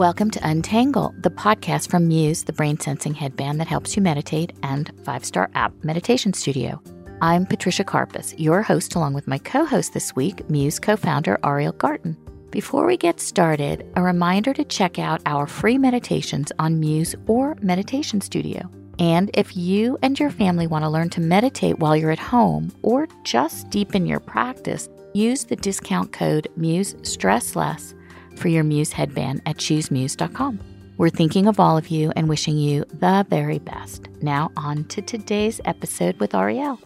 Welcome to Untangle, the podcast from Muse, the brain sensing headband that helps you meditate, and Five Star App Meditation Studio. I'm Patricia Karpas, your host, along with my co host this week, Muse co founder Ariel Garten. Before we get started, a reminder to check out our free meditations on Muse or Meditation Studio. And if you and your family want to learn to meditate while you're at home or just deepen your practice, use the discount code Muse Stress Less for your Muse headband at choosemuse.com. We're thinking of all of you and wishing you the very best. Now, on to today's episode with Ariel.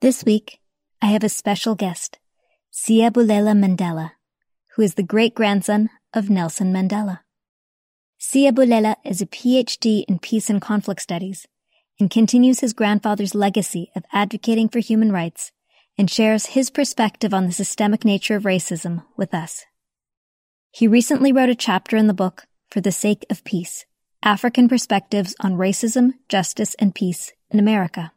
This week, I have a special guest, Siyabulela Mandela, who is the great grandson of Nelson Mandela. Siyabulela is a PhD in peace and conflict studies and continues his grandfather's legacy of advocating for human rights and shares his perspective on the systemic nature of racism with us. He recently wrote a chapter in the book For the Sake of Peace, African Perspectives on Racism, Justice, and Peace in America.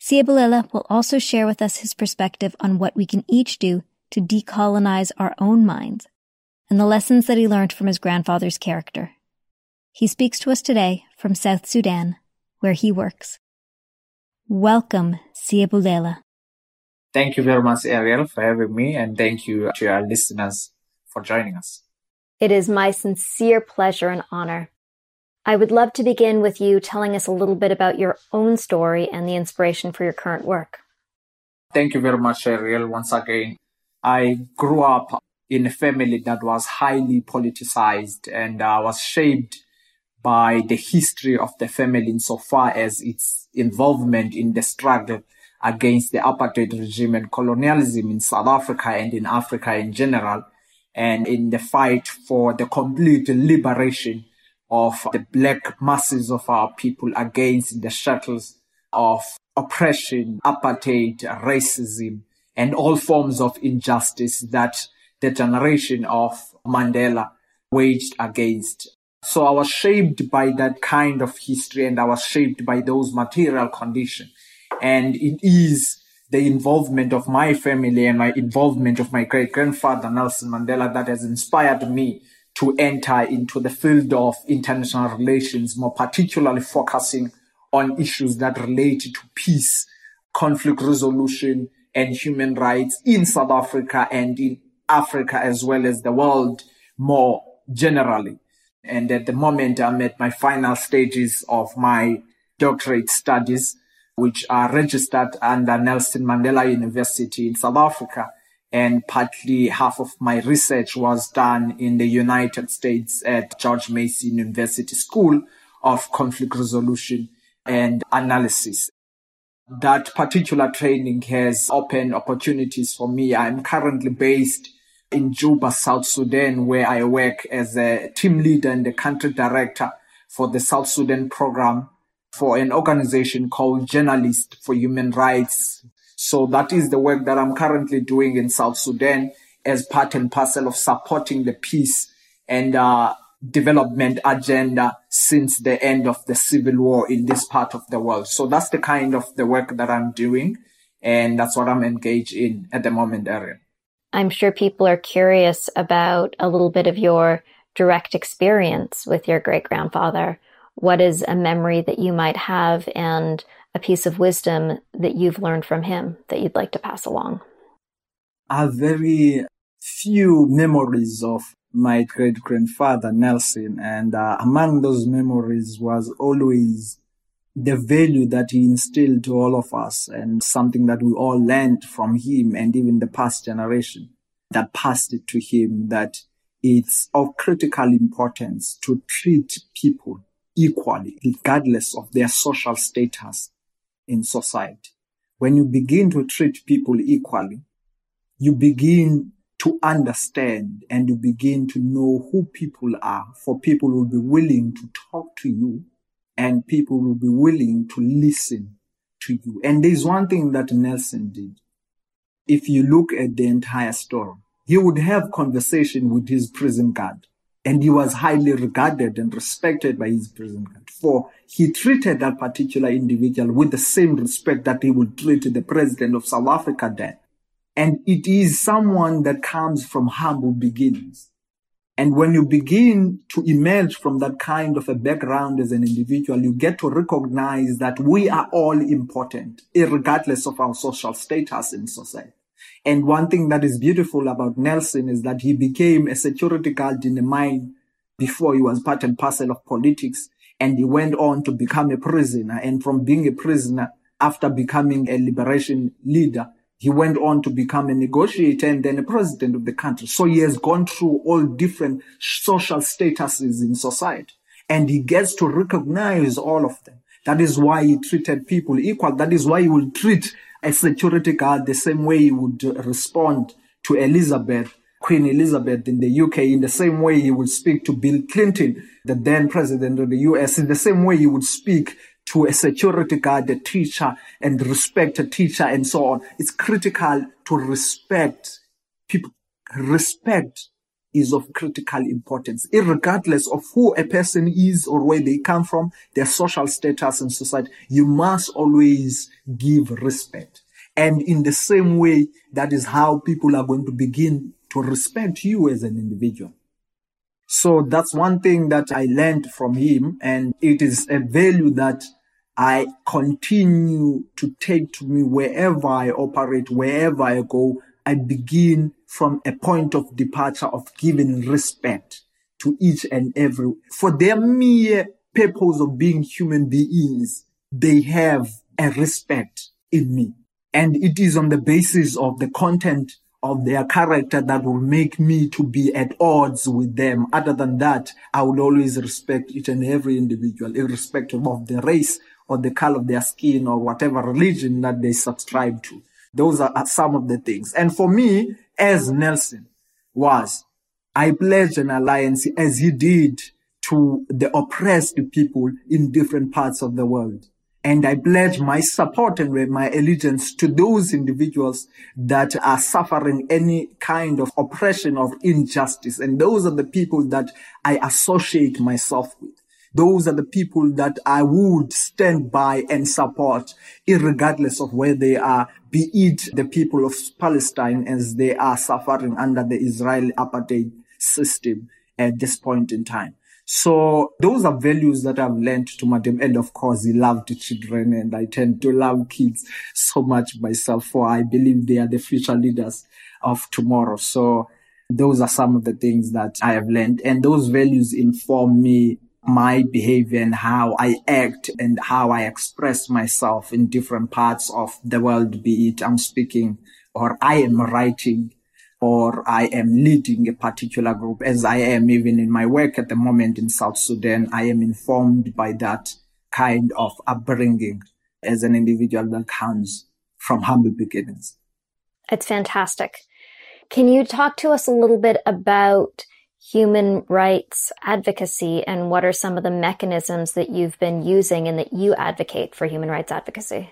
Siyabulela will also share with us his perspective on what we can each do to decolonize our own minds and the lessons that he learned from his grandfather's character. He speaks to us today from South Sudan, where he works. Welcome, Siyabulela. Thank you very much, Ariel, for having me, and thank you to our listeners for joining us. It is my sincere pleasure and honor. I would love to begin with you telling us a little bit about your own story and the inspiration for your current work. Thank you very much, Ariel. Once again, I grew up in a family that was highly politicized and uh, was shaped by the history of the family insofar as its involvement in the struggle against the apartheid regime and colonialism in South Africa and in Africa in general and in the fight for the complete liberation of the black masses of our people against the shackles of oppression, apartheid, racism, and all forms of injustice that the generation of Mandela waged against. So I was shaped by that kind of history and I was shaped by those material conditions. And it is the involvement of my family and my involvement of my great grandfather, Nelson Mandela, that has inspired me to enter into the field of international relations, more particularly focusing on issues that relate to peace, conflict resolution, and human rights in South Africa and in Africa as well as the world more generally. And at the moment, I'm at my final stages of my doctorate studies which are registered under Nelson Mandela University in South Africa. And partly half of my research was done in the United States at George Mason University School of Conflict Resolution and Analysis. That particular training has opened opportunities for me. I'm currently based in Juba, South Sudan, where I work as a team leader and the country director for the South Sudan program for an organization called Journalists for Human Rights. So that is the work that I'm currently doing in South Sudan as part and parcel of supporting the peace and uh, development agenda since the end of the civil war in this part of the world. So that's the kind of the work that I'm doing. And that's what I'm engaged in at the moment, Ariel. I'm sure people are curious about a little bit of your direct experience with your great grandfather what is a memory that you might have and a piece of wisdom that you've learned from him that you'd like to pass along? I have very few memories of my great grandfather Nelson, and uh, among those memories was always the value that he instilled to all of us, and something that we all learned from him, and even the past generation that passed it to him that it's of critical importance to treat people equally, regardless of their social status in society. When you begin to treat people equally, you begin to understand and you begin to know who people are, for people will be willing to talk to you and people will be willing to listen to you. And there's one thing that Nelson did. If you look at the entire story, he would have conversation with his prison guard and he was highly regarded and respected by his guard. For he treated that particular individual with the same respect that he would treat the president of South Africa then. And it is someone that comes from humble beginnings. And when you begin to emerge from that kind of a background as an individual, you get to recognize that we are all important, regardless of our social status in society. And one thing that is beautiful about Nelson is that he became a security guard in a mine before he was part and parcel of politics. And he went on to become a prisoner. And from being a prisoner, after becoming a liberation leader, he went on to become a negotiator and then a president of the country. So he has gone through all different social statuses in society and he gets to recognize all of them. That is why he treated people equal. That is why he will treat a security guard the same way he would respond to Elizabeth, Queen Elizabeth in the UK, in the same way he would speak to Bill Clinton, the then president of the US, in the same way he would speak to a security guard, a teacher, and respect a teacher, and so on. It's critical to respect people. Respect is of critical importance, regardless of who a person is or where they come from, their social status in society. You must always give respect. And in the same way, that is how people are going to begin to respect you as an individual. So that's one thing that I learned from him. And it is a value that I continue to take to me wherever I operate, wherever I go. I begin from a point of departure of giving respect to each and every, for their mere purpose of being human beings, they have a respect in me. And it is on the basis of the content of their character that will make me to be at odds with them. Other than that, I will always respect each and every individual, irrespective of the race or the color of their skin or whatever religion that they subscribe to. Those are some of the things. And for me, as Nelson was, I pledged an alliance as he did to the oppressed people in different parts of the world. And I pledge my support and my allegiance to those individuals that are suffering any kind of oppression or injustice. And those are the people that I associate myself with. Those are the people that I would stand by and support, regardless of where they are, be it the people of Palestine as they are suffering under the Israeli apartheid system at this point in time. So those are values that I've learned to Madiba. And of course, he loved children and I tend to love kids so much myself for I believe they are the future leaders of tomorrow. So those are some of the things that I have learned and those values inform me my behavior and how I act and how I express myself in different parts of the world, be it I'm speaking or I am writing or I am leading a particular group as I am even in my work at the moment in South Sudan. I am informed by that kind of upbringing as an individual that comes from humble beginnings. It's fantastic. Can you talk to us a little bit about human rights advocacy and what are some of the mechanisms that you've been using and that you advocate for human rights advocacy?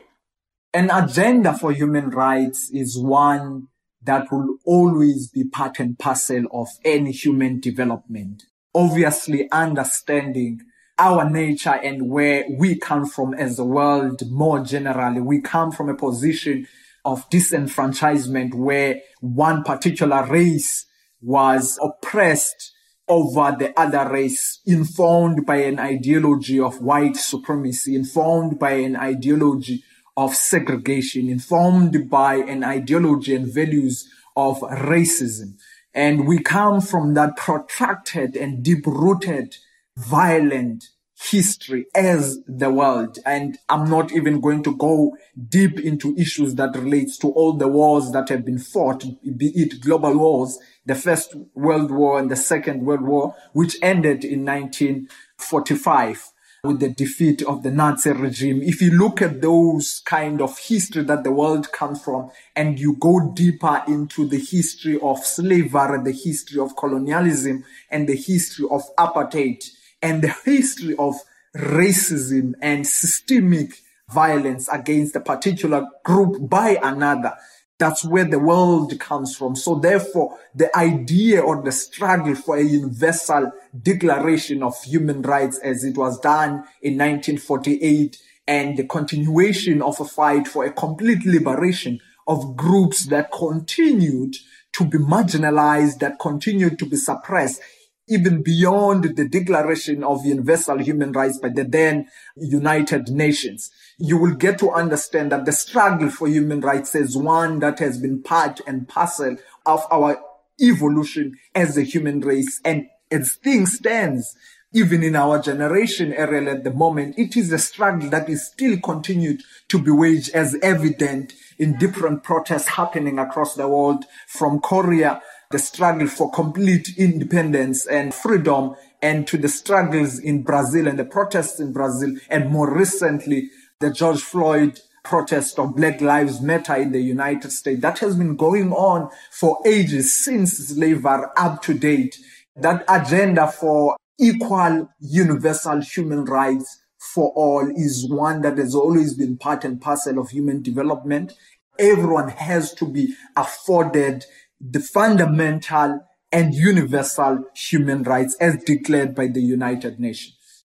An agenda for human rights is one that will always be part and parcel of any human development. Obviously, understanding our nature and where we come from as a world more generally. We come from a position of disenfranchisement where one particular race was oppressed over the other race, informed by an ideology of white supremacy, informed by an ideology of segregation, informed by an ideology and values of racism. And we come from that protracted and deep rooted, violent history as the world. And I'm not even going to go deep into issues that relates to all the wars that have been fought, be it global wars, the First World War and the Second World War, which ended in 1945 with the defeat of the Nazi regime. If you look at those kind of history that the world comes from and you go deeper into the history of slavery, the history of colonialism and the history of apartheid, and the history of racism and systemic violence against a particular group by another. That's where the world comes from. So therefore, the idea or the struggle for a universal declaration of human rights as it was done in 1948 and the continuation of a fight for a complete liberation of groups that continued to be marginalized, that continued to be suppressed even beyond the Declaration of Universal Human Rights by the then United Nations. You will get to understand that the struggle for human rights is one that has been part and parcel of our evolution as a human race. And as things stands, even in our generation, Ariel, at the moment, it is a struggle that is still continued to be waged as evident in different protests happening across the world from Korea the struggle for complete independence and freedom and to the struggles in Brazil and the protests in Brazil and more recently the George Floyd protest of Black Lives Matter in the United States that has been going on for ages since slavery up to date. That agenda for equal universal human rights for all is one that has always been part and parcel of human development. Everyone has to be afforded the fundamental and universal human rights as declared by the United Nations.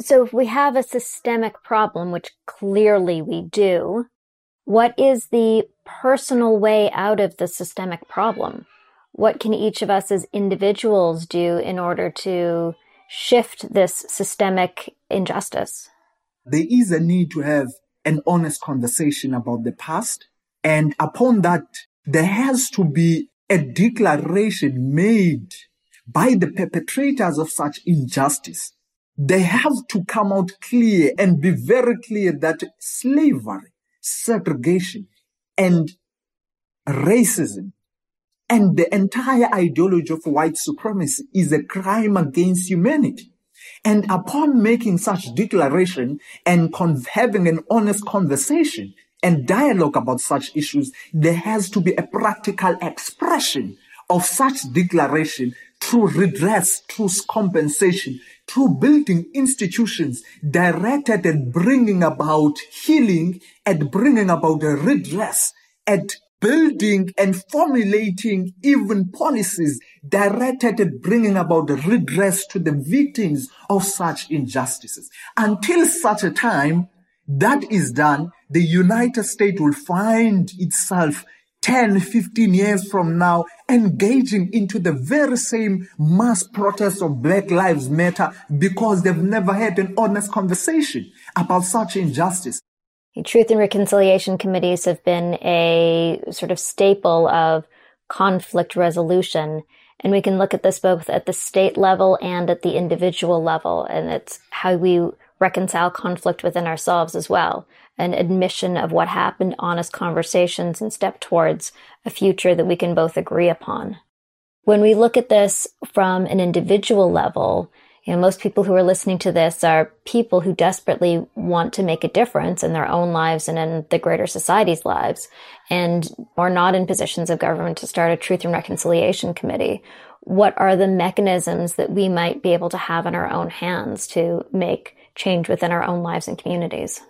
So if we have a systemic problem, which clearly we do, what is the personal way out of the systemic problem? What can each of us as individuals do in order to shift this systemic injustice? There is a need to have an honest conversation about the past. And upon that there has to be a declaration made by the perpetrators of such injustice. They have to come out clear and be very clear that slavery, segregation, and racism and the entire ideology of white supremacy is a crime against humanity. And upon making such declaration and con- having an honest conversation, and dialogue about such issues, there has to be a practical expression of such declaration through redress, through compensation, through building institutions directed at bringing about healing, at bringing about a redress, at building and formulating even policies directed at bringing about redress to the victims of such injustices. Until such a time, that is done, the United States will find itself 10, 15 years from now engaging into the very same mass protests of Black Lives Matter because they've never had an honest conversation about such injustice. Truth and Reconciliation Committees have been a sort of staple of conflict resolution. And we can look at this both at the state level and at the individual level. And it's how we reconcile conflict within ourselves as well. An admission of what happened, honest conversations, and step towards a future that we can both agree upon. When we look at this from an individual level, you know, most people who are listening to this are people who desperately want to make a difference in their own lives and in the greater society's lives and are not in positions of government to start a truth and reconciliation committee. What are the mechanisms that we might be able to have in our own hands to make change within our own lives and communities?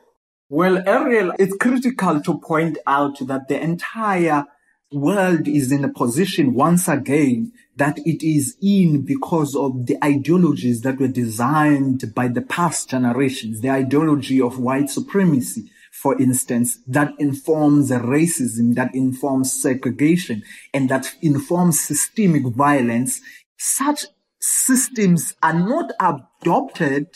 Well, Ariel, it's critical to point out that the entire world is in a position once again that it is in because of the ideologies that were designed by the past generations, the ideology of white supremacy, for instance, that informs racism, that informs segregation, and that informs systemic violence. Such systems are not adopted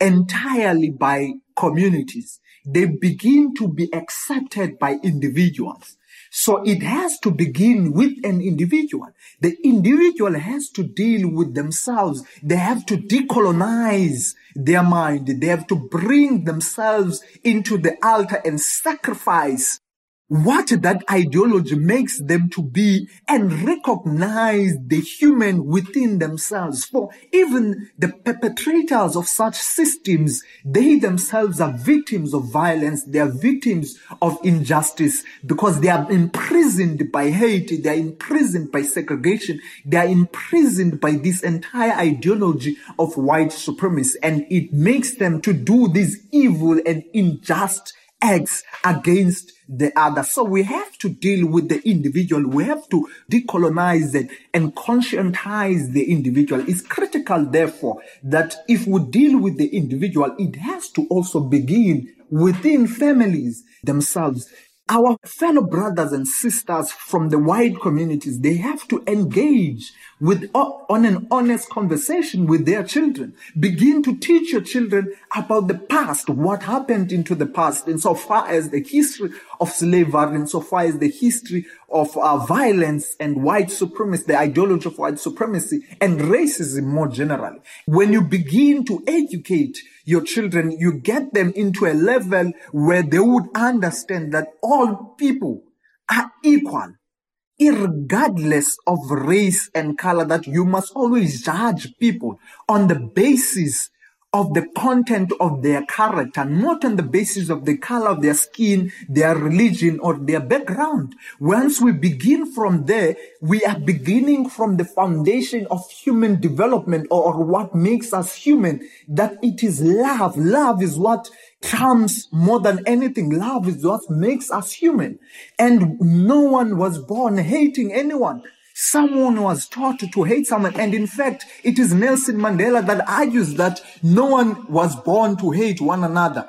entirely by communities. They begin to be accepted by individuals. So it has to begin with an individual. The individual has to deal with themselves. They have to decolonize their mind. They have to bring themselves into the altar and sacrifice what that ideology makes them to be and recognize the human within themselves. For even the perpetrators of such systems, they themselves are victims of violence. They are victims of injustice because they are imprisoned by hate. They are imprisoned by segregation. They are imprisoned by this entire ideology of white supremacy. And it makes them to do these evil and unjust acts against the other. So we have to deal with the individual. We have to decolonize it and conscientize the individual. It's critical, therefore, that if we deal with the individual, it has to also begin within families themselves. Our fellow brothers and sisters from the white communities, they have to engage with uh, on an honest conversation with their children. Begin to teach your children about the past, what happened into the past, insofar as the history of slavery, insofar as the history of uh, violence and white supremacy, the ideology of white supremacy and racism more generally. When you begin to educate your children, you get them into a level where they would understand that all people are equal, regardless of race and color, that you must always judge people on the basis of the content of their character, not on the basis of the color of their skin, their religion, or their background. Once we begin from there, we are beginning from the foundation of human development or what makes us human, that it is love. Love is what comes more than anything. Love is what makes us human. And no one was born hating anyone. Someone was taught to hate someone. And in fact, it is Nelson Mandela that argues that no one was born to hate one another.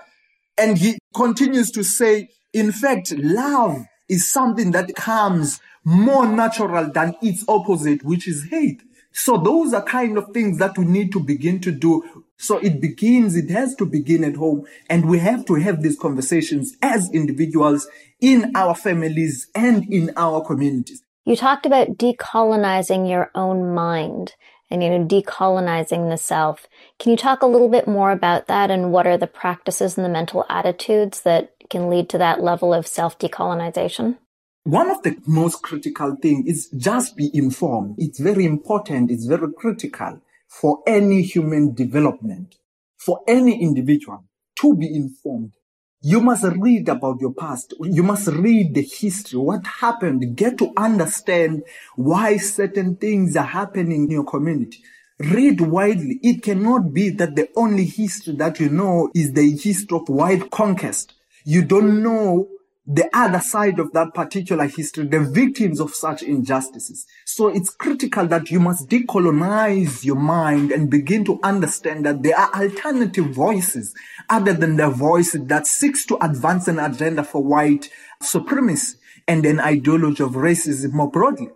And he continues to say, in fact, love is something that comes more natural than its opposite, which is hate. So those are kind of things that we need to begin to do. So it begins, it has to begin at home. And we have to have these conversations as individuals in our families and in our communities. You talked about decolonizing your own mind and, you know, decolonizing the self. Can you talk a little bit more about that and what are the practices and the mental attitudes that can lead to that level of self decolonization? One of the most critical things is just be informed. It's very important. It's very critical for any human development, for any individual to be informed. You must read about your past. You must read the history, what happened, get to understand why certain things are happening in your community. Read widely. It cannot be that the only history that you know is the history of white conquest. You don't know the other side of that particular history, the victims of such injustices. So it's critical that you must decolonize your mind and begin to understand that there are alternative voices other than the voice that seeks to advance an agenda for white supremacy and an ideology of racism more broadly.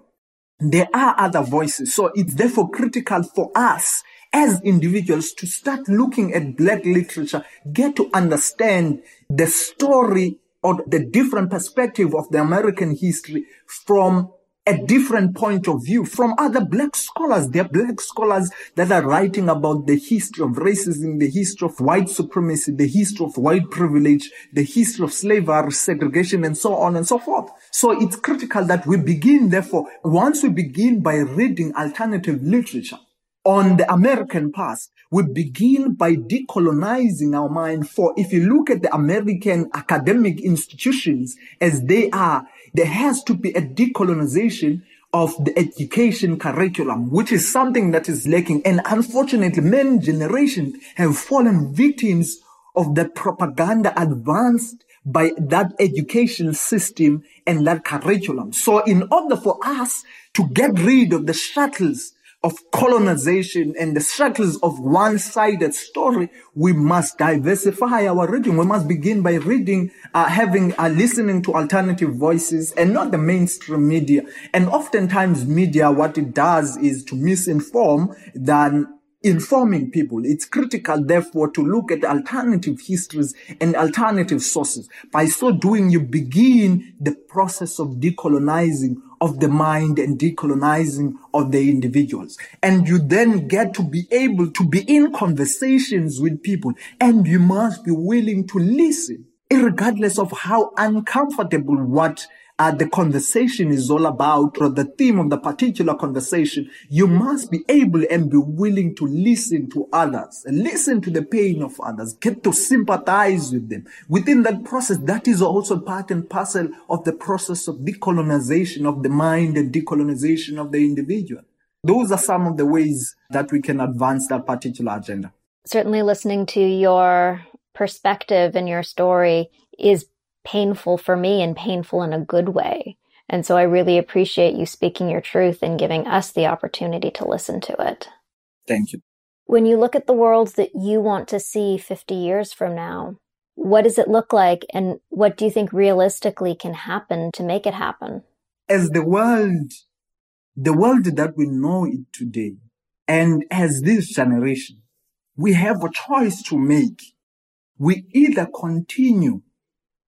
There are other voices. So it's therefore critical for us as individuals to start looking at black literature, get to understand the story or the different perspective of the American history from a different point of view from other black scholars. There are black scholars that are writing about the history of racism, the history of white supremacy, the history of white privilege, the history of slavery, segregation, and so on and so forth. So it's critical that we begin, therefore, once we begin by reading alternative literature on the American past, we begin by decolonizing our mind. For if you look at the American academic institutions as they are, there has to be a decolonization of the education curriculum, which is something that is lacking. And unfortunately, many generations have fallen victims of the propaganda advanced by that education system and that curriculum. So in order for us to get rid of the shackles of colonization and the struggles of one-sided story, we must diversify our reading. We must begin by reading, uh, having, uh, listening to alternative voices and not the mainstream media. And oftentimes media, what it does is to misinform than informing people. It's critical, therefore, to look at alternative histories and alternative sources. By so doing, you begin the process of decolonizing of the mind and decolonizing of the individuals. And you then get to be able to be in conversations with people and you must be willing to listen, regardless of how uncomfortable what uh, the conversation is all about or the theme of the particular conversation, you must be able and be willing to listen to others, and listen to the pain of others, get to sympathize with them. Within that process, that is also part and parcel of the process of decolonization of the mind and decolonization of the individual. Those are some of the ways that we can advance that particular agenda. Certainly listening to your perspective and your story is painful for me and painful in a good way. And so I really appreciate you speaking your truth and giving us the opportunity to listen to it. Thank you. When you look at the world that you want to see 50 years from now, What does it look like? And what do you think realistically can happen to make it happen? As the world, the world that we know it today, and as this generation, we have a choice to make. We either continue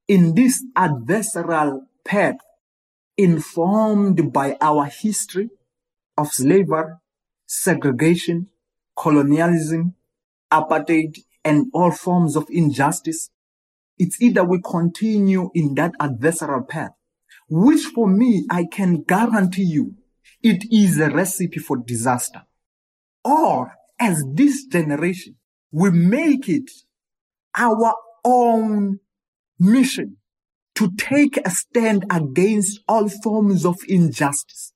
in this adversarial path informed by our history of slavery, segregation, colonialism, apartheid, and all forms of injustice. It's either we continue in that adversarial path, which for me, I can guarantee you, it is a recipe for disaster. Or as this generation, we make it our own mission to take a stand against all forms of injustice,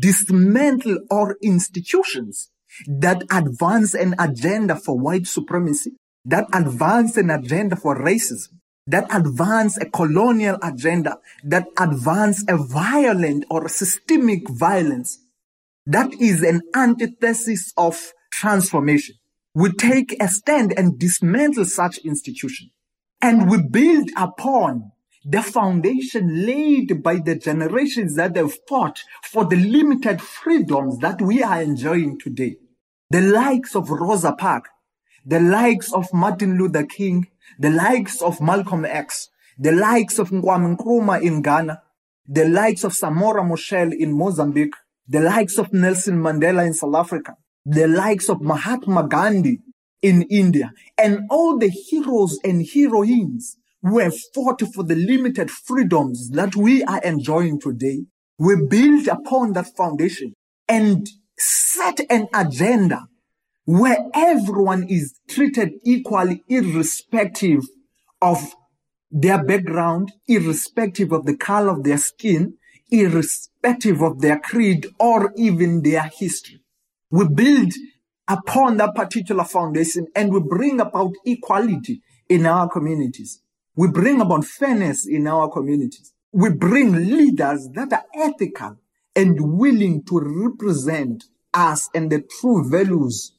dismantle all institutions that advance an agenda for white supremacy, that advance an agenda for racism, that advance a colonial agenda, that advance a violent or systemic violence. That is an antithesis of transformation. We take a stand and dismantle such institutions. And we build upon the foundation laid by the generations that have fought for the limited freedoms that we are enjoying today. The likes of Rosa Parks, the likes of Martin Luther King, the likes of Malcolm X, the likes of Kwame Nkrumah in Ghana, the likes of Samora Machel in Mozambique, the likes of Nelson Mandela in South Africa, the likes of Mahatma Gandhi in India, and all the heroes and heroines who have fought for the limited freedoms that we are enjoying today. We build upon that foundation and set an agenda where everyone is treated equally, irrespective of their background, irrespective of the color of their skin, irrespective of their creed or even their history. We build upon that particular foundation and we bring about equality in our communities. We bring about fairness in our communities. We bring leaders that are ethical and willing to represent us and the true values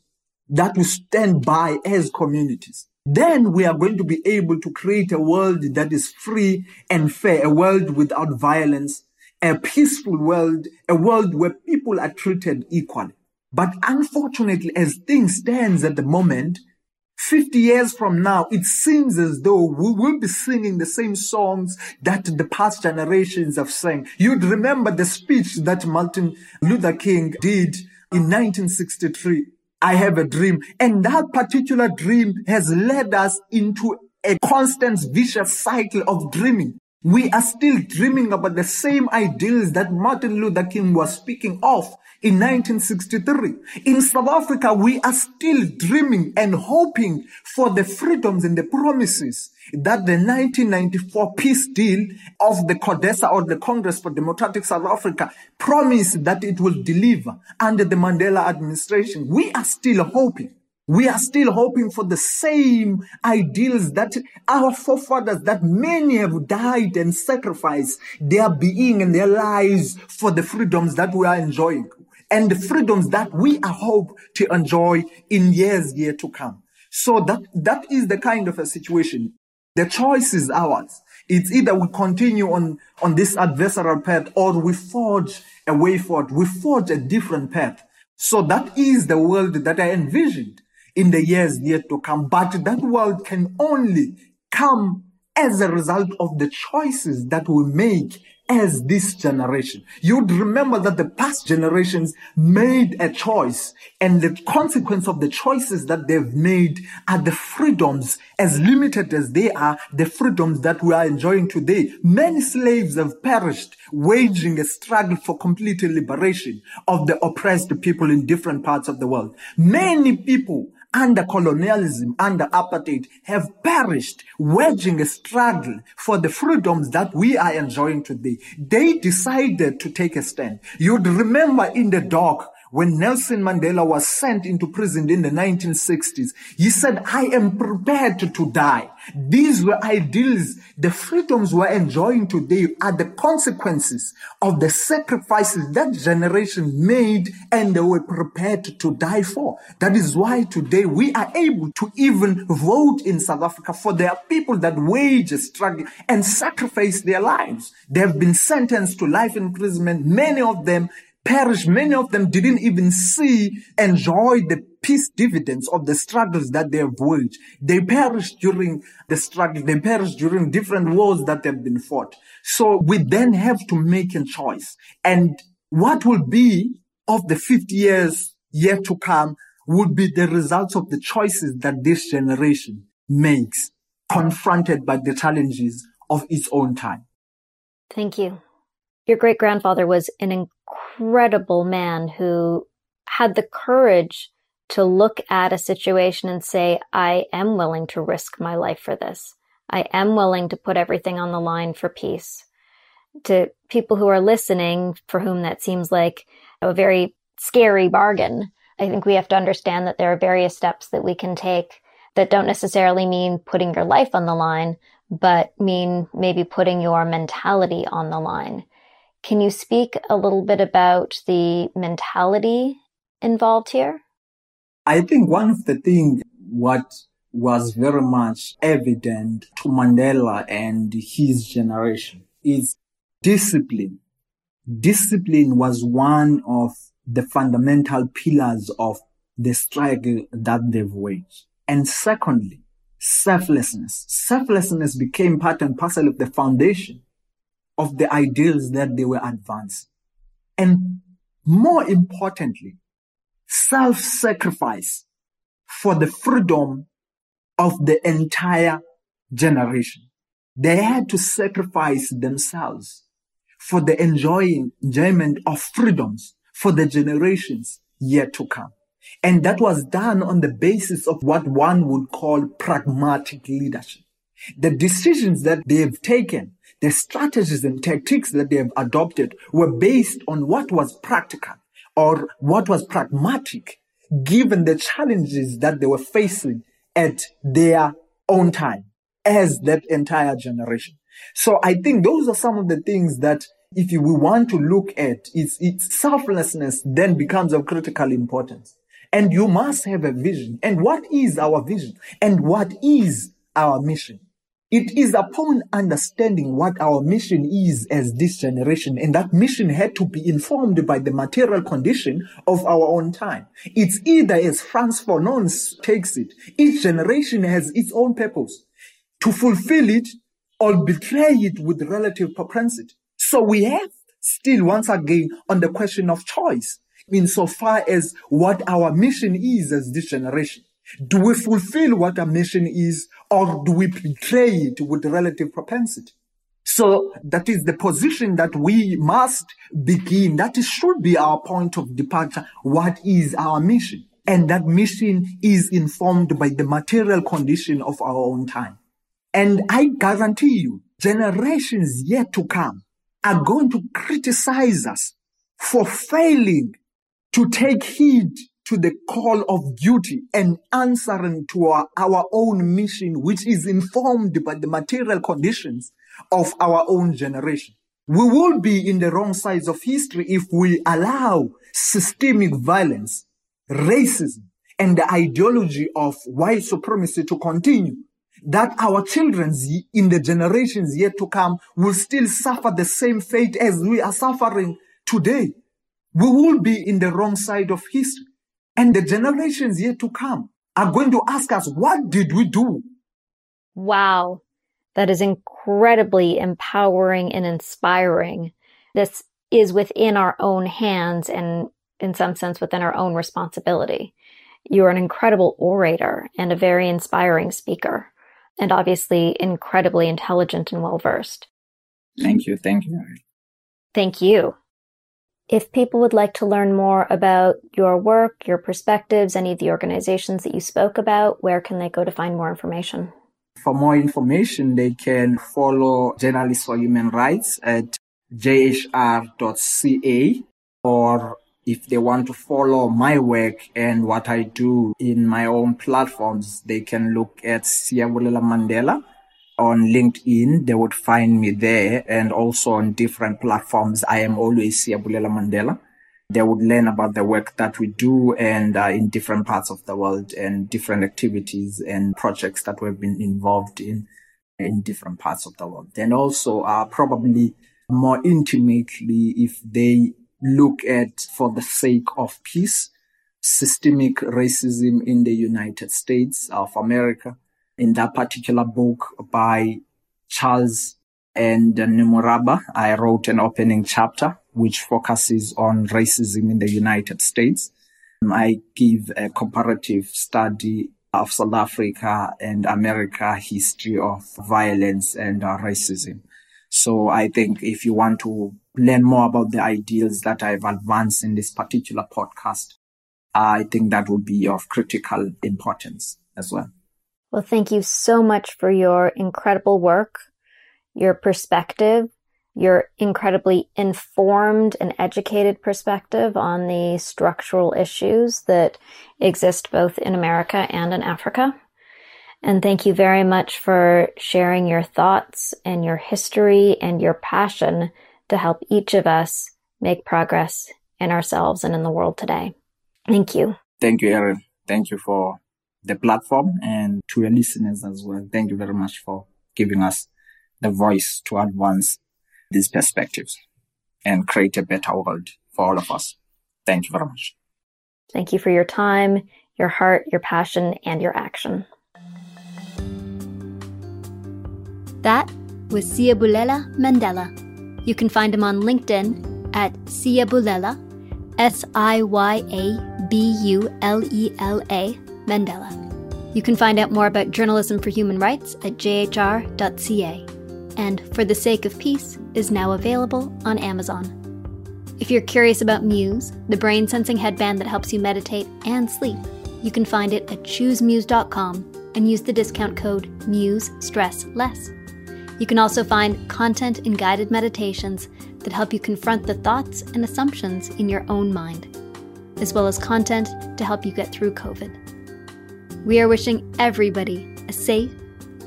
that we stand by as communities. Then we are going to be able to create a world that is free and fair, a world without violence, a peaceful world, a world where people are treated equally. But unfortunately, as things stands at the moment, 50 years from now, it seems as though we will be singing the same songs that the past generations have sang. You'd remember the speech that Martin Luther King did in 1963. I have a dream. And that particular dream has led us into a constant vicious cycle of dreaming. We are still dreaming about the same ideals that Martin Luther King was speaking of in 1963. In South Africa, we are still dreaming and hoping for the freedoms and the promises that the 1994 peace deal of the CODESA or the Congress for Democratic South Africa promised that it will deliver under the Mandela administration. We are still hoping. We are still hoping for the same ideals that our forefathers, that many have died and sacrificed their being and their lives for the freedoms that we are enjoying and the freedoms that we are hope to enjoy in years yet to come. So that, that is the kind of a situation. The choice is ours. It's either we continue on, on this adversarial path or we forge a way forward. We forge a different path. So that is the world that I envisioned in the years yet to come. But that world can only come as a result of the choices that we make as this generation. You'd remember that the past generations made a choice and the consequence of the choices that they've made are the freedoms as limited as they are, the freedoms that we are enjoying today. Many slaves have perished waging a struggle for complete liberation of the oppressed people in different parts of the world. Many people under colonialism, under apartheid, have perished, waging a struggle for the freedoms that we are enjoying today. They decided to take a stand. You'd remember in the dock when Nelson Mandela was sent into prison in the 1960s, he said, I am prepared to, die. These were ideals. The freedoms we're enjoying today are the consequences of the sacrifices that generation made and they were prepared to die for. That is why today we are able to even vote in South Africa for there are people that wage a struggle and sacrifice their lives. They have been sentenced to life imprisonment. Many of them perished. Many of them didn't even see, enjoy the peace dividends of the struggles that they have waged. They perished during the struggle. They perished during different wars that have been fought. So we then have to make a choice. And what will be of the 50 years yet to come would be the results of the choices that this generation makes, confronted by the challenges of its own time. Thank you. Your great grandfather was an incredible man who had the courage to look at a situation and say, I am willing to risk my life for this. I am willing to put everything on the line for peace. To people who are listening, for whom that seems like a very scary bargain, I think we have to understand that there are various steps that we can take that don't necessarily mean putting your life on the line, but mean maybe putting your mentality on the line. Can you speak a little bit about the mentality involved here? I think one of the things what was very much evident to Mandela and his generation is discipline. Discipline was one of the fundamental pillars of the struggle that they've waged. And secondly, selflessness. Selflessness became part and parcel of the foundation of the ideals that they were advancing. And more importantly, self-sacrifice for the freedom of the entire generation. They had to sacrifice themselves for the enjoying, enjoyment of freedoms for the generations yet to come. And that was done on the basis of what one would call pragmatic leadership. The decisions that they've taken the strategies and tactics that they have adopted were based on what was practical or what was pragmatic given the challenges that they were facing at their own time as that entire generation. So I think those are some of the things that if we want to look at its, its selflessness then becomes of critical importance. And you must have a vision. And what is our vision? And what is our mission? It is upon understanding what our mission is as this generation, and that mission had to be informed by the material condition of our own time. It's either as Frantz Fanon takes it, each generation has its own purpose to fulfill it or betray it with relative propensity. So we have still once again on the question of choice insofar as what our mission is as this generation. Do we fulfill what our mission is or do we betray it with relative propensity? So that is the position that we must begin. That should be our point of departure. What is our mission? And that mission is informed by the material condition of our own time. And I guarantee you, generations yet to come are going to criticize us for failing to take heed to the call of duty and answering to our, our own mission, which is informed by the material conditions of our own generation. We will be in the wrong sides of history if we allow systemic violence, racism, and the ideology of white supremacy to continue. That our children in the generations yet to come will still suffer the same fate as we are suffering today. We will be in the wrong side of history. And the generations yet to come are going to ask us, what did we do? Wow. That is incredibly empowering and inspiring. This is within our own hands and in some sense within our own responsibility. You are an incredible orator and a very inspiring speaker and obviously incredibly intelligent and well versed. Thank you. Thank you. Thank you. If people would like to learn more about your work, your perspectives, any of the organizations that you spoke about, where can they go to find more information? For more information, they can follow Journalists for Human Rights at jhr.ca or if they want to follow my work and what I do in my own platforms, they can look at Siyabulela Mandela on LinkedIn. They would find me there and also on different platforms. I am always Siyabulela Mandela. They would learn about the work that we do and uh, in different parts of the world and different activities and projects that we've been involved in in different parts of the world. And also, uh, probably more intimately, if they look at for the sake of peace, systemic racism in the United States of America. In that particular book by Charles and Nimuraba, I wrote an opening chapter which focuses on racism in the United States. I give a comparative study of South Africa and America history of violence and uh, racism. So I think if you want to learn more about the ideals that I've advanced in this particular podcast, I think that would be of critical importance as well. Well, thank you so much for your incredible work, your perspective, your incredibly informed and educated perspective on the structural issues that exist both in America and in Africa. And thank you very much for sharing your thoughts and your history and your passion to help each of us make progress in ourselves and in the world today. Thank you. Thank you, Erin. Thank you for the platform and to your listeners as well. Thank you very much for giving us the voice to advance these perspectives and create a better world for all of us. Thank you very much. Thank you for your time, your heart, your passion, and your action. That was Siyabulela Mandela. You can find him on LinkedIn at Siyabulela, S I Y A B U L E L A Mandela. You can find out more about journalism for human rights at jhr.ca. And For the Sake of Peace is now available on Amazon. If you're curious about Muse, the brain sensing headband that helps you meditate and sleep, you can find it at choosemuse.com and use the discount code MUSE Stress Less. you can also find content and guided meditations that help you confront the thoughts and assumptions in your own mind, as well as content to help you get through COVID. We are wishing everybody a safe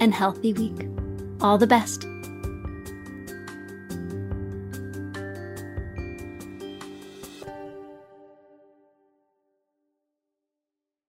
and healthy week. All the best.